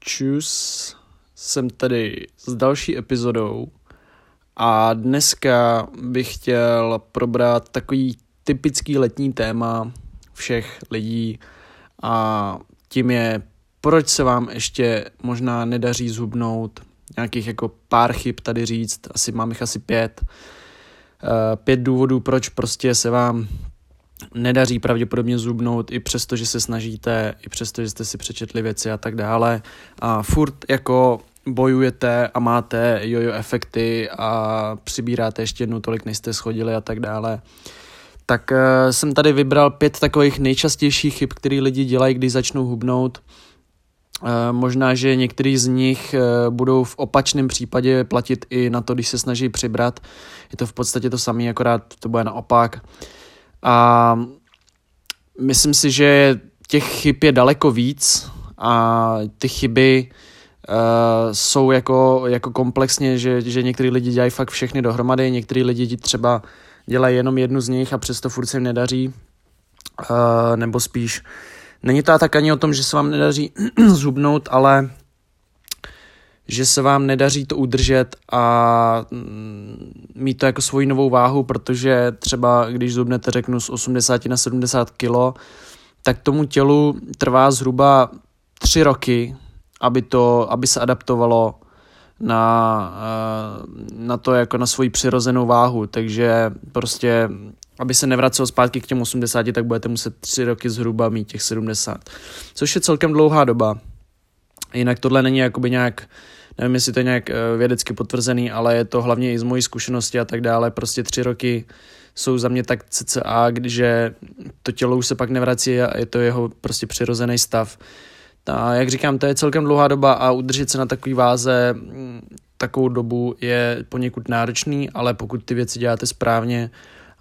Čus, jsem tady s další epizodou a dneska bych chtěl probrat takový typický letní téma všech lidí a tím je, proč se vám ještě možná nedaří zhubnout, nějakých jako pár chyb tady říct, asi mám jich asi pět, uh, pět důvodů, proč prostě se vám nedaří pravděpodobně zubnout i přesto, že se snažíte, i přesto, že jste si přečetli věci a tak dále. A furt jako bojujete a máte jojo efekty a přibíráte ještě jednou tolik, než jste schodili a tak dále. Tak uh, jsem tady vybral pět takových nejčastějších chyb, které lidi dělají, když začnou hubnout. Uh, možná, že některý z nich uh, budou v opačném případě platit i na to, když se snaží přibrat. Je to v podstatě to samé, akorát to bude naopak. Uh, a myslím si, že těch chyb je daleko víc a ty chyby uh, jsou jako, jako komplexně, že, že některý lidi dělají fakt všechny dohromady, některý lidi třeba dělají jenom jednu z nich a přesto furt se jim nedaří. Uh, nebo spíš, není to tak ani o tom, že se vám nedaří zhubnout, ale že se vám nedaří to udržet a mm, mít to jako svoji novou váhu, protože třeba když zubnete, řeknu, z 80 na 70 kg, tak tomu tělu trvá zhruba 3 roky, aby, to, aby se adaptovalo na, eh, na to jako na svoji přirozenou váhu, takže prostě aby se nevracel zpátky k těm 80, tak budete muset 3 roky zhruba mít těch 70, což je celkem dlouhá doba. Jinak tohle není jakoby nějak nevím, jestli to je nějak eh, vědecky potvrzený, ale je to hlavně i z mojí zkušenosti a tak dále. Prostě tři roky jsou za mě tak cca, že to tělo už se pak nevrací a je to jeho prostě přirozený stav. A jak říkám, to je celkem dlouhá doba a udržet se na takové váze mm, takovou dobu je poněkud náročný, ale pokud ty věci děláte správně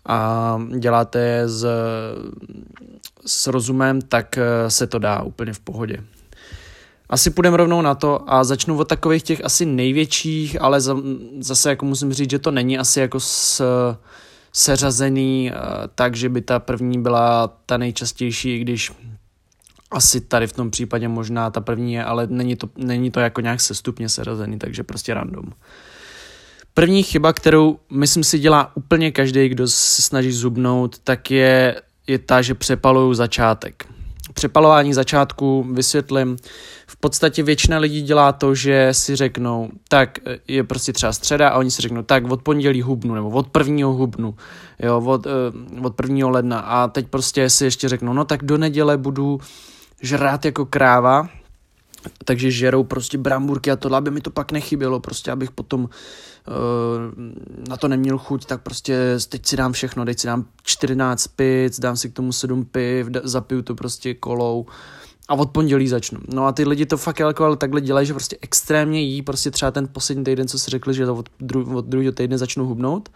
a děláte je s, s rozumem, tak eh, se to dá úplně v pohodě. Asi půjdeme rovnou na to a začnu od takových těch asi největších, ale za, zase jako musím říct, že to není asi jako s, seřazený uh, tak, že by ta první byla ta nejčastější, i když asi tady v tom případě možná ta první je, ale není to, není to jako nějak sestupně seřazený, takže prostě random. První chyba, kterou myslím si dělá úplně každý, kdo se snaží zubnout, tak je, je ta, že přepalují začátek přepalování začátku vysvětlím. V podstatě většina lidí dělá to, že si řeknou, tak je prostě třeba středa a oni si řeknou, tak od pondělí hubnu nebo od prvního hubnu, jo, od, uh, od prvního ledna a teď prostě si ještě řeknou, no tak do neděle budu žrát jako kráva, takže žerou prostě bramburky a tohle, aby mi to pak nechybělo, prostě abych potom uh, na to neměl chuť, tak prostě teď si dám všechno, teď si dám 14 pic, dám si k tomu 7 piv, zapiju to prostě kolou a od pondělí začnu. No a ty lidi to fakt jako ale takhle dělají, že prostě extrémně jí, prostě třeba ten poslední týden, co si řekli, že to od, dru- od druhého týdne začnou hubnout.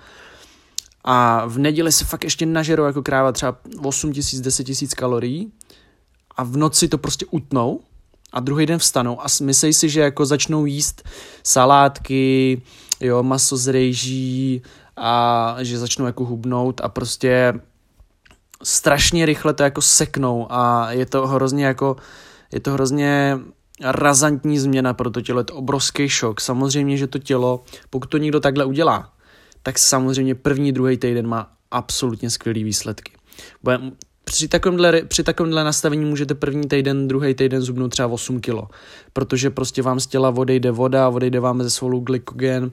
A v neděli se fakt ještě nažerou jako kráva třeba 8 tisíc, 10 tisíc kalorií a v noci to prostě utnou a druhý den vstanou a myslí si, že jako začnou jíst salátky, jo, maso z rejží a že začnou jako hubnout a prostě strašně rychle to jako seknou a je to hrozně jako, je to hrozně razantní změna pro to tělo, je to obrovský šok. Samozřejmě, že to tělo, pokud to někdo takhle udělá, tak samozřejmě první, druhý týden má absolutně skvělé výsledky. Bude, při takovémhle, při takovémhle nastavení můžete první týden, druhý týden zubnout třeba 8 kg, protože prostě vám z těla odejde voda, odejde vám ze svalů glykogen,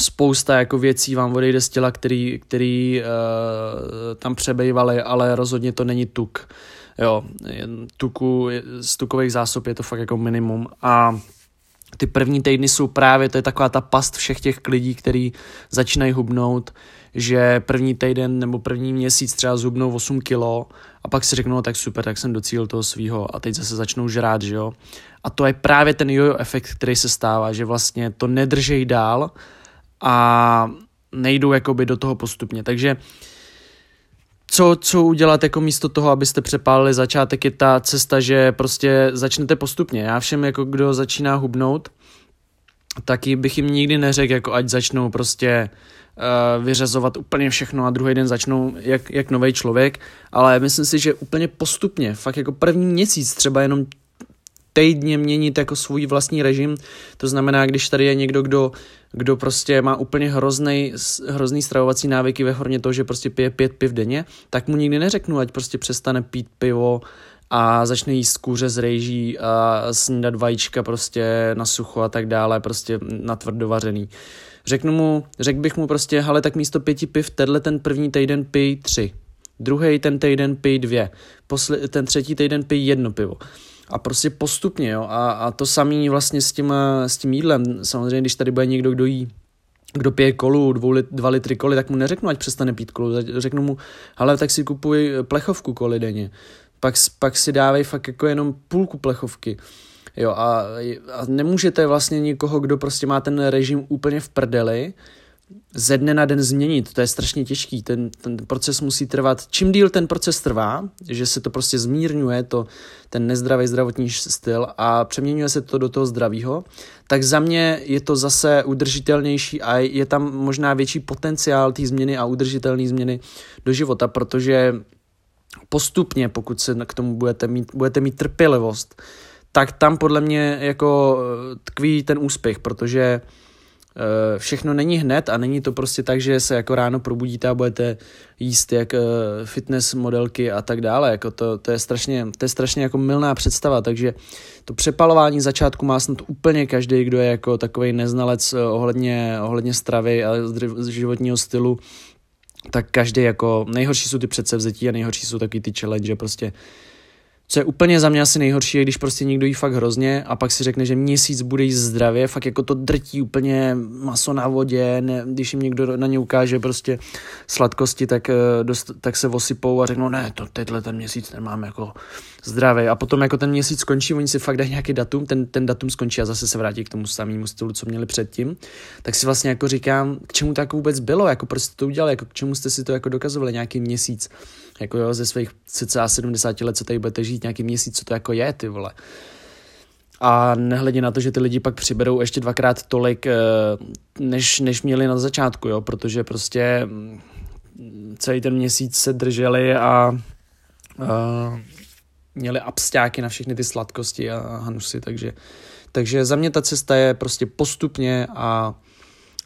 spousta jako věcí vám odejde z těla, který, který uh, tam přebejvaly, ale rozhodně to není tuk. Jo, tuku, z tukových zásob je to fakt jako minimum. A ty první týdny jsou právě, to je taková ta past všech těch lidí, který začínají hubnout, že první týden nebo první měsíc třeba zhubnou 8 kilo a pak si řeknou, no, tak super, tak jsem docílil toho svého a teď zase začnou žrát, že jo. A to je právě ten jojo efekt, který se stává, že vlastně to nedržej dál a nejdou jakoby do toho postupně. Takže co, co udělat jako místo toho, abyste přepálili začátek, je ta cesta, že prostě začnete postupně. Já všem, jako kdo začíná hubnout, taky bych jim nikdy neřekl, jako ať začnou prostě uh, vyřazovat úplně všechno a druhý den začnou jak, jak nový člověk, ale myslím si, že úplně postupně, fakt jako první měsíc, třeba jenom týdně měnit jako svůj vlastní režim. To znamená, když tady je někdo, kdo, kdo prostě má úplně hrozný, hrozný stravovací návyky ve horně toho, že prostě pije pět piv denně, tak mu nikdy neřeknu, ať prostě přestane pít pivo a začne jíst kůře z rejží a snídat vajíčka prostě na sucho a tak dále, prostě na tvrdovařený. Řeknu mu, řekl bych mu prostě, ale tak místo pěti piv, tenhle ten první týden pij tři. Druhý ten týden pij dvě. Posle, ten třetí týden pij jedno pivo. A prostě postupně, jo. A, a to samý vlastně s tím, s tím jídlem. Samozřejmě, když tady bude někdo, kdo jí kdo pije kolu, dvou lit, dva litry koli, tak mu neřeknu, ať přestane pít kolu. Řeknu mu, ale tak si kupuj plechovku koli denně. Pak, pak si dávej fakt jako jenom půlku plechovky. Jo, a, a nemůžete vlastně nikoho, kdo prostě má ten režim úplně v prdeli, ze dne na den změnit. To je strašně těžký. Ten, ten proces musí trvat. Čím díl ten proces trvá, že se to prostě zmírňuje, to, ten nezdravý zdravotní styl a přeměňuje se to do toho zdravého, tak za mě je to zase udržitelnější a je tam možná větší potenciál té změny a udržitelné změny do života, protože postupně, pokud se k tomu budete mít, budete mít trpělivost, tak tam podle mě jako eh, tkví ten úspěch, protože eh, všechno není hned a není to prostě tak, že se jako ráno probudíte a budete jíst jak eh, fitness modelky a tak dále. Jako to, to, je strašně, to je strašně jako milná představa, takže to přepalování začátku má snad úplně každý, kdo je jako takový neznalec ohledně, ohledně stravy a životního stylu, tak každý jako, nejhorší jsou ty předsevzetí a nejhorší jsou taky ty challenge, prostě co je úplně za mě asi nejhorší, je když prostě někdo jí fakt hrozně a pak si řekne, že měsíc bude jíst zdravě, fakt jako to drtí úplně maso na vodě, ne, když jim někdo na ně ukáže prostě sladkosti, tak, eh, dost, tak se osypou a řeknou, ne, to tenhle ten měsíc nemám jako zdravý. A potom jako ten měsíc skončí, oni si fakt dají nějaký datum, ten, ten datum skončí a zase se vrátí k tomu samému stylu, co měli předtím. Tak si vlastně jako říkám, k čemu to jako vůbec bylo, jako prostě to udělali, jako k čemu jste si to jako dokazovali nějaký měsíc jako jo, ze svých cca 70 let, co tady budete žít, nějaký měsíc, co to jako je, ty vole. A nehledě na to, že ty lidi pak přiberou ještě dvakrát tolik, eh, než, než měli na začátku, jo, protože prostě mm, celý ten měsíc se drželi a, a měli abstáky na všechny ty sladkosti a hanusy, takže, takže za mě ta cesta je prostě postupně a,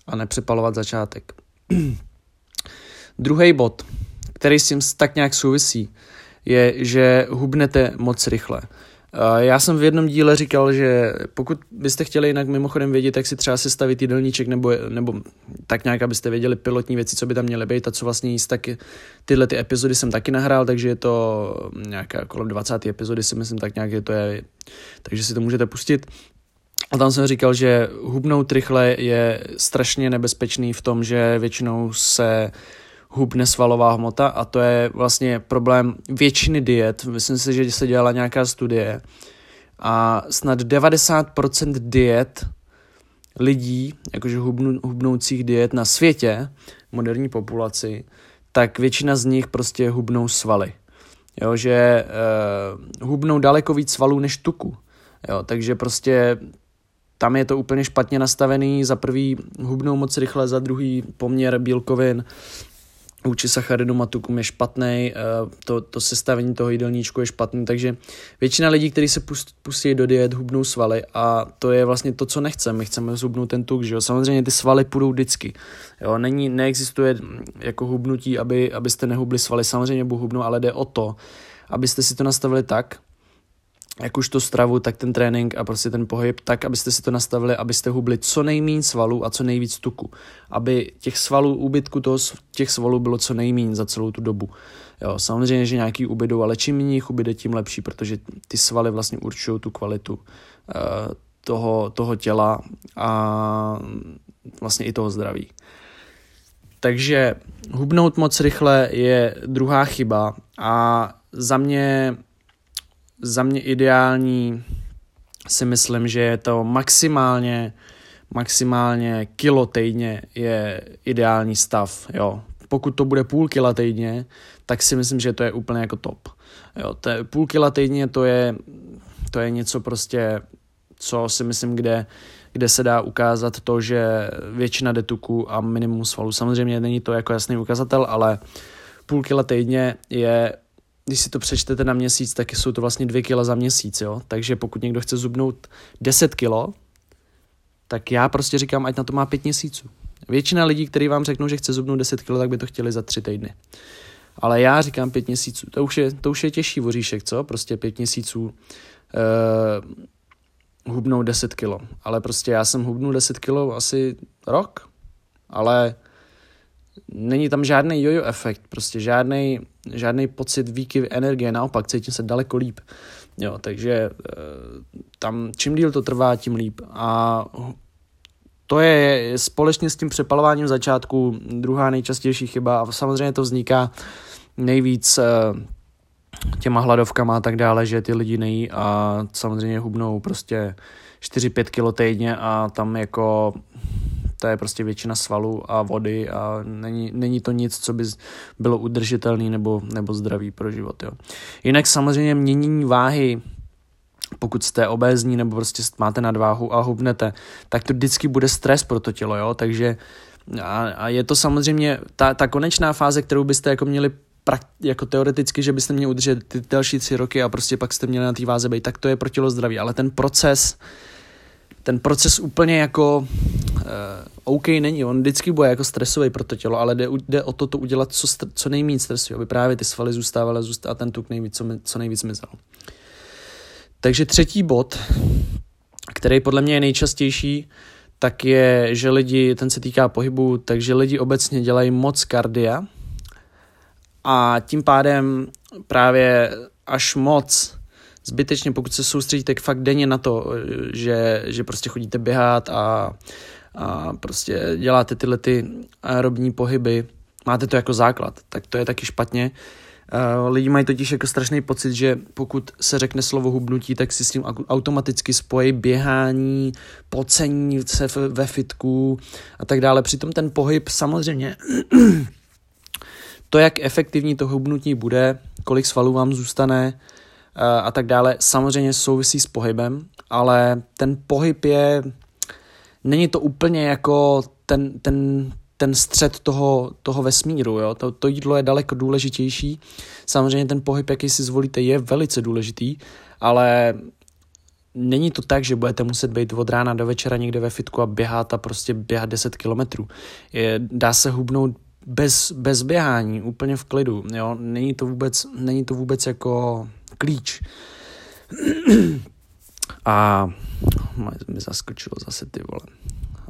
a nepřepalovat začátek. Druhý bod který s tím tak nějak souvisí, je, že hubnete moc rychle. Já jsem v jednom díle říkal, že pokud byste chtěli jinak mimochodem vědět, jak si třeba sestavit jídelníček nebo, nebo tak nějak, abyste věděli pilotní věci, co by tam měly být a co vlastně jíst, tak tyhle ty epizody jsem taky nahrál, takže je to nějaká kolem 20. epizody si myslím tak nějak je to je, takže si to můžete pustit. A tam jsem říkal, že hubnout rychle je strašně nebezpečný v tom, že většinou se uh, hubne svalová hmota a to je vlastně problém většiny diet. Myslím si, že se dělala nějaká studie a snad 90% diet lidí, jakože hubnu, hubnoucích diet na světě, moderní populaci, tak většina z nich prostě hubnou svaly. Jo, že uh, hubnou daleko víc svalů než tuku. Jo, takže prostě tam je to úplně špatně nastavený, za prvý hubnou moc rychle, za druhý poměr bílkovin vůči sacharidům a tukům je špatný, eh, to, to sestavení toho jídelníčku je špatný, takže většina lidí, kteří se pustí do diet, hubnou svaly a to je vlastně to, co nechceme. My chceme zhubnout ten tuk, že jo. Samozřejmě ty svaly půjdou vždycky. Jo, není, neexistuje jako hubnutí, aby, abyste nehubli svaly, samozřejmě budu hubnout, ale jde o to, abyste si to nastavili tak, jak už to stravu, tak ten trénink a prostě ten pohyb, tak abyste si to nastavili, abyste hubli co nejméně svalů a co nejvíc tuku. Aby těch svalů, úbytku toho, těch svalů bylo co nejméně za celou tu dobu. Jo, samozřejmě, že nějaký ubydou, ale čím méně jich ubyde, tím lepší, protože ty svaly vlastně určují tu kvalitu uh, toho, toho těla a vlastně i toho zdraví. Takže hubnout moc rychle je druhá chyba a za mě za mě ideální si myslím, že je to maximálně, maximálně kilo týdně je ideální stav, jo. Pokud to bude půl kila týdně, tak si myslím, že to je úplně jako top. Jo, to je, půl kila týdně to je, to je něco prostě, co si myslím, kde, kde se dá ukázat to, že většina detuků a minimum svalů, samozřejmě není to jako jasný ukazatel, ale půl kila týdně je když si to přečtete na měsíc, tak jsou to vlastně 2 kila za měsíc, jo. Takže pokud někdo chce zubnout 10 kilo, tak já prostě říkám, ať na to má 5 měsíců. Většina lidí, kteří vám řeknou, že chce zubnout 10 kg, tak by to chtěli za 3 týdny. Ale já říkám 5 měsíců. To už je, to už je těžší voříšek, co? Prostě 5 měsíců uh, hubnout 10 kg. Ale prostě já jsem hubnul 10 kg asi rok. Ale není tam žádný jojo efekt, prostě žádný, žádný pocit výkyv energie, naopak cítím se daleko líp. Jo, takže eh, tam čím díl to trvá, tím líp. A to je společně s tím přepalováním začátku druhá nejčastější chyba a samozřejmě to vzniká nejvíc eh, těma hladovkama a tak dále, že ty lidi nejí a samozřejmě hubnou prostě 4-5 kilo týdně a tam jako to je prostě většina svalů a vody a není, není to nic, co by bylo udržitelný nebo, nebo zdravý pro život. Jo. Jinak samozřejmě měnění váhy pokud jste obézní nebo prostě máte nadváhu a hubnete, tak to vždycky bude stres pro to tělo, jo, takže a, a je to samozřejmě ta, ta konečná fáze, kterou byste jako měli jako teoreticky, že byste měli udržet ty další tři roky a prostě pak jste měli na té váze být, tak to je pro tělo zdraví, ale ten proces, ten proces úplně jako uh, OK není, on vždycky bude jako stresový pro to tělo, ale jde, jde o to to udělat co, co nejméně stresu, aby právě ty svaly zůstávaly a ten tuk nejvíc, co, co nejvíc zmizel. Takže třetí bod, který podle mě je nejčastější, tak je, že lidi, ten se týká pohybu, takže lidi obecně dělají moc kardia a tím pádem právě až moc zbytečně, pokud se soustředíte fakt denně na to, že, že prostě chodíte běhat a, a prostě děláte tyhle ty aerobní pohyby, máte to jako základ, tak to je taky špatně, Uh, lidi mají totiž jako strašný pocit, že pokud se řekne slovo hubnutí, tak si s tím automaticky spojí běhání, pocení se ve fitku a tak dále. Přitom ten pohyb samozřejmě, to, jak efektivní to hubnutí bude, kolik svalů vám zůstane a tak dále, samozřejmě souvisí s pohybem, ale ten pohyb je, není to úplně jako ten, ten ten střed toho, toho vesmíru. Jo? To, to jídlo je daleko důležitější. Samozřejmě ten pohyb, jaký si zvolíte, je velice důležitý, ale není to tak, že budete muset být od rána do večera někde ve fitku a běhat a prostě běhat 10 kilometrů. Dá se hubnout bez, bez běhání, úplně v klidu. Jo? Není, to vůbec, není to vůbec jako klíč. A mi zaskočilo zase ty vole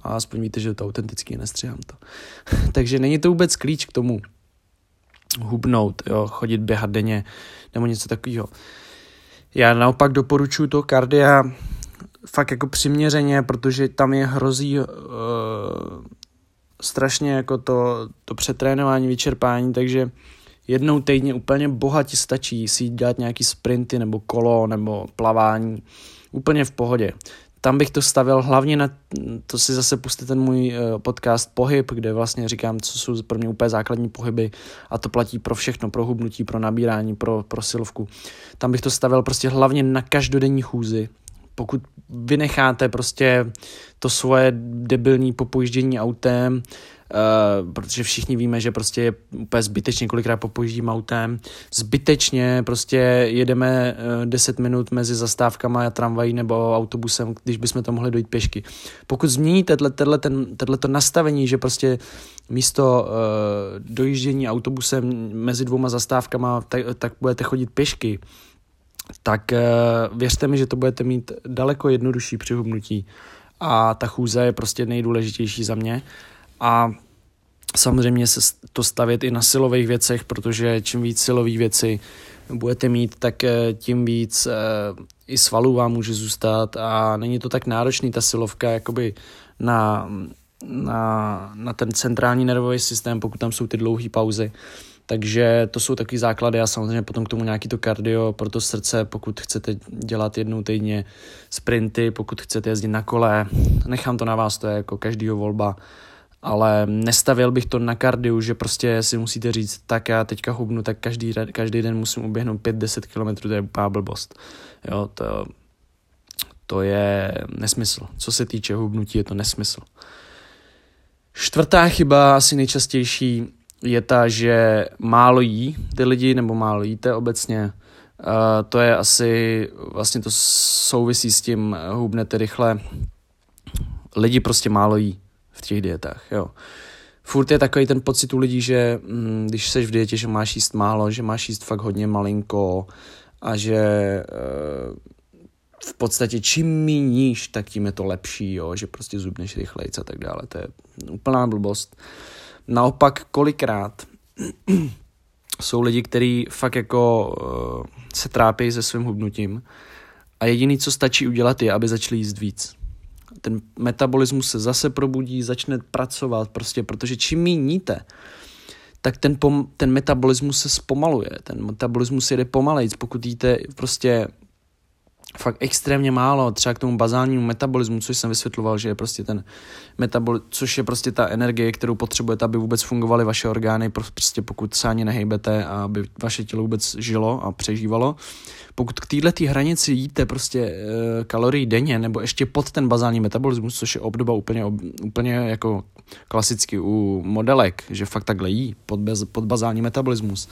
a aspoň víte, že to autentický, nestřihám to. Takže není to vůbec klíč k tomu hubnout, jo, chodit běhat denně nebo něco takového. Já naopak doporučuji to kardia fakt jako přiměřeně, protože tam je hrozí uh, strašně jako to, to přetrénování, vyčerpání, takže jednou týdně úplně bohatě stačí si dělat nějaký sprinty nebo kolo nebo plavání. Úplně v pohodě. Tam bych to stavil hlavně na, to si zase pustíte ten můj uh, podcast Pohyb, kde vlastně říkám, co jsou pro mě úplně základní pohyby a to platí pro všechno, pro hubnutí, pro nabírání, pro, pro silovku. Tam bych to stavil prostě hlavně na každodenní chůzi, pokud vynecháte prostě to svoje debilní popojíždění autem, Uh, protože všichni víme, že prostě je úplně zbytečně kolikrát popojíždím autem, zbytečně prostě jedeme uh, 10 minut mezi zastávkama a tramvají nebo autobusem, když bychom to mohli dojít pěšky. Pokud změníte tohle to nastavení, že prostě místo uh, dojíždění autobusem mezi dvouma zastávkama, tak, tak budete chodit pěšky, tak uh, věřte mi, že to budete mít daleko jednodušší při hubnutí. A ta chůze je prostě nejdůležitější za mě. A samozřejmě se to stavět i na silových věcech, protože čím víc silových věcí budete mít, tak eh, tím víc eh, i svalů vám může zůstat a není to tak náročný ta silovka jakoby na, na, na ten centrální nervový systém, pokud tam jsou ty dlouhé pauzy. Takže to jsou taky základy a samozřejmě potom k tomu nějaký to kardio pro to srdce, pokud chcete dělat jednou týdně sprinty, pokud chcete jezdit na kole, nechám to na vás, to je jako každýho volba ale nestavil bych to na kardiu, že prostě si musíte říct, tak já teďka hubnu, tak každý, každý den musím uběhnout 5-10 km, to je úplná blbost. Jo, to, to je nesmysl. Co se týče hubnutí, je to nesmysl. Čtvrtá chyba, asi nejčastější, je ta, že málo jí ty lidi, nebo málo jíte obecně. Uh, to je asi, vlastně to souvisí s tím, hubnete rychle. Lidi prostě málo jí v těch dietách, jo. Furt je takový ten pocit u lidí, že mm, když jsi v dietě, že máš jíst málo, že máš jíst fakt hodně malinko a že uh, v podstatě čím míníš, tak tím je to lepší, jo, že prostě zubneš rychleji a tak dále. To je úplná blbost. Naopak kolikrát jsou lidi, kteří fakt jako uh, se trápí se svým hubnutím a jediný, co stačí udělat, je, aby začali jíst víc. Ten metabolismus se zase probudí, začne pracovat, prostě, protože čím míníte, tak ten, pom, ten metabolismus se zpomaluje, ten metabolismus jede pomalejc, pokud jíte prostě fakt extrémně málo, třeba k tomu bazálnímu metabolismu, což jsem vysvětloval, že je prostě ten metabol, což je prostě ta energie, kterou potřebujete, aby vůbec fungovaly vaše orgány, prostě pokud se ani nehejbete a aby vaše tělo vůbec žilo a přežívalo. Pokud k této hranici jíte prostě e, kalorii denně, nebo ještě pod ten bazální metabolismus, což je obdoba úplně, ob, úplně jako klasicky u modelek, že fakt takhle jí pod, bez, pod bazální metabolismus,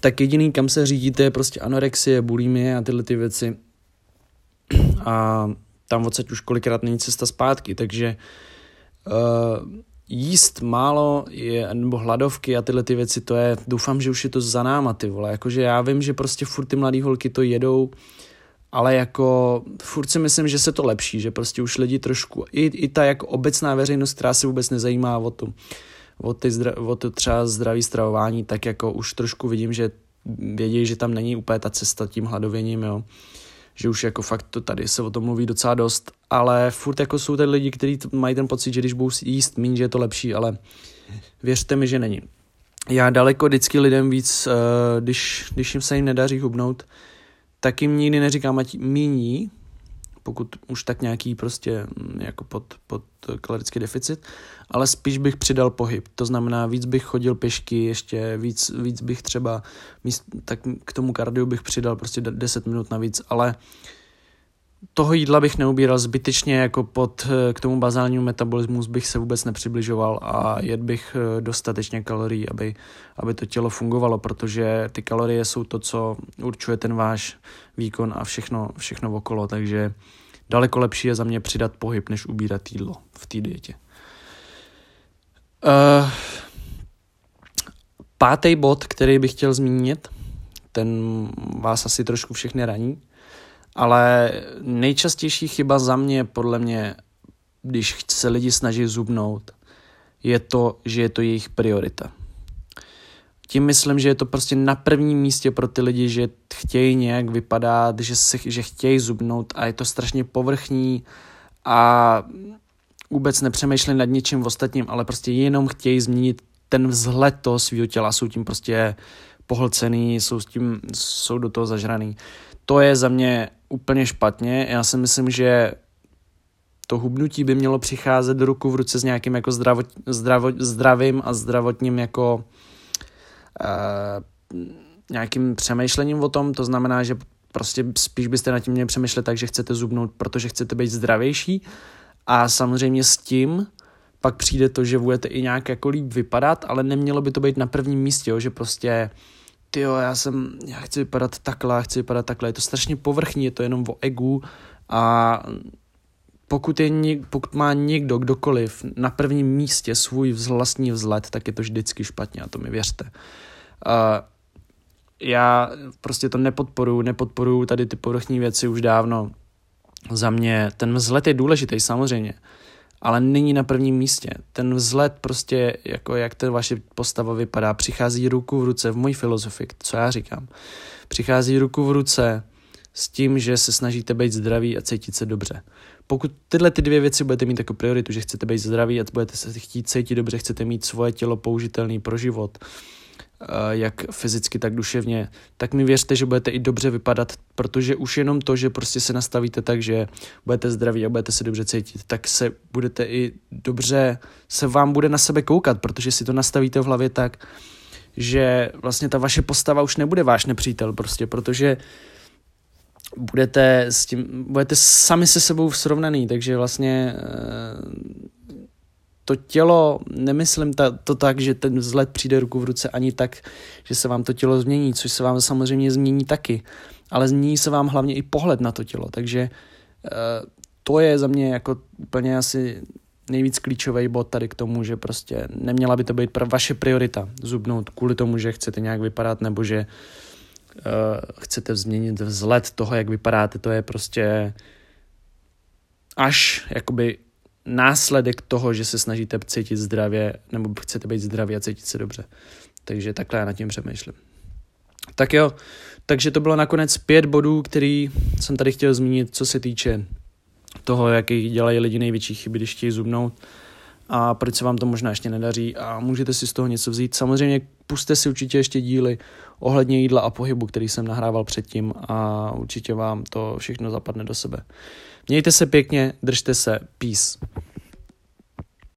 tak jediný, kam se řídíte, je prostě anorexie, bulimie a tyhle ty věci a tam odsaď už kolikrát není cesta zpátky, takže uh, jíst málo je, nebo hladovky a tyhle ty věci, to je, doufám, že už je to za náma, ty vole, jakože já vím, že prostě furt ty mladý holky to jedou, ale jako furt si myslím, že se to lepší, že prostě už lidi trošku, i, i ta jako obecná veřejnost, která se vůbec nezajímá o to, o, ty zdra, o to třeba zdraví stravování, tak jako už trošku vidím, že vědí, že tam není úplně ta cesta tím hladověním, jo že už jako fakt to tady se o tom mluví docela dost, ale furt jako jsou tady lidi, kteří mají ten pocit, že když budou jíst méně, že je to lepší, ale věřte mi, že není. Já daleko vždycky lidem víc, eh, když, když jim se jim nedaří hubnout, tak jim nikdy neříkám, ať míní, pokud už tak nějaký prostě mm, jako pod, pod kalorický deficit, ale spíš bych přidal pohyb. To znamená, víc bych chodil pěšky, ještě víc, víc bych třeba, míst, tak k tomu kardiu bych přidal prostě 10 minut navíc, ale toho jídla bych neubíral zbytečně jako pod k tomu bazálnímu metabolismu bych se vůbec nepřibližoval a jet bych eh, dostatečně kalorií, aby, aby to tělo fungovalo, protože ty kalorie jsou to, co určuje ten váš výkon a všechno, všechno okolo, takže daleko lepší je za mě přidat pohyb, než ubírat jídlo v té dietě. Uh, pátý bod, který bych chtěl zmínit, ten vás asi trošku všechny raní, ale nejčastější chyba za mě, podle mě, když se lidi snaží zubnout, je to, že je to jejich priorita. Tím myslím, že je to prostě na prvním místě pro ty lidi, že chtějí nějak vypadat, že, se, že chtějí zubnout a je to strašně povrchní a vůbec nepřemýšlí nad ničím ostatním, ale prostě jenom chtějí změnit ten vzhled toho svého těla, jsou tím prostě pohlcený, jsou, s tím, jsou do toho zažraný. To je za mě úplně špatně. Já si myslím, že to hubnutí by mělo přicházet do ruku v ruce s nějakým jako zdravo, zdravo, zdravým a zdravotním jako uh, nějakým přemýšlením o tom, to znamená, že prostě spíš byste nad tím měli přemýšlet tak, že chcete zubnout, protože chcete být zdravější a samozřejmě s tím pak přijde to, že budete i nějak jako líp vypadat, ale nemělo by to být na prvním místě, jo, že prostě ty jo, já jsem, já chci vypadat takhle, chci vypadat takhle, je to strašně povrchní, je to jenom o egu a pokud, je pokud má někdo, kdokoliv na prvním místě svůj vlastní vzhled, tak je to vždycky špatně a to mi věřte. Uh, já prostě to nepodporuji, nepodporuji tady ty povrchní věci už dávno. Za mě ten vzhled je důležitý samozřejmě, ale není na prvním místě. Ten vzhled prostě, jako jak ten vaše postava vypadá, přichází ruku v ruce v mojí filozofii, co já říkám. Přichází ruku v ruce s tím, že se snažíte být zdraví a cítit se dobře. Pokud tyhle ty dvě věci budete mít jako prioritu, že chcete být zdraví a budete se chtít cítit dobře, chcete mít svoje tělo použitelné pro život, jak fyzicky, tak duševně, tak mi věřte, že budete i dobře vypadat, protože už jenom to, že prostě se nastavíte tak, že budete zdraví a budete se dobře cítit, tak se budete i dobře, se vám bude na sebe koukat, protože si to nastavíte v hlavě tak, že vlastně ta vaše postava už nebude váš nepřítel prostě, protože budete, s tím, budete sami se sebou srovnaný, takže vlastně eh, to tělo, nemyslím ta, to tak, že ten vzhled přijde ruku v ruce ani tak, že se vám to tělo změní, což se vám samozřejmě změní taky, ale změní se vám hlavně i pohled na to tělo, takže uh, to je za mě jako úplně asi nejvíc klíčový bod tady k tomu, že prostě neměla by to být vaše priorita zubnout kvůli tomu, že chcete nějak vypadat nebo že uh, chcete změnit vzhled toho, jak vypadáte, to je prostě až jakoby následek toho, že se snažíte cítit zdravě nebo chcete být zdraví a cítit se dobře. Takže takhle já nad tím přemýšlím. Tak jo, takže to bylo nakonec pět bodů, který jsem tady chtěl zmínit, co se týče toho, jaký dělají lidi největší chyby, když chtějí zubnout a proč se vám to možná ještě nedaří a můžete si z toho něco vzít. Samozřejmě puste si určitě ještě díly ohledně jídla a pohybu, který jsem nahrával předtím a určitě vám to všechno zapadne do sebe. Mějte se pěkně, držte se, peace.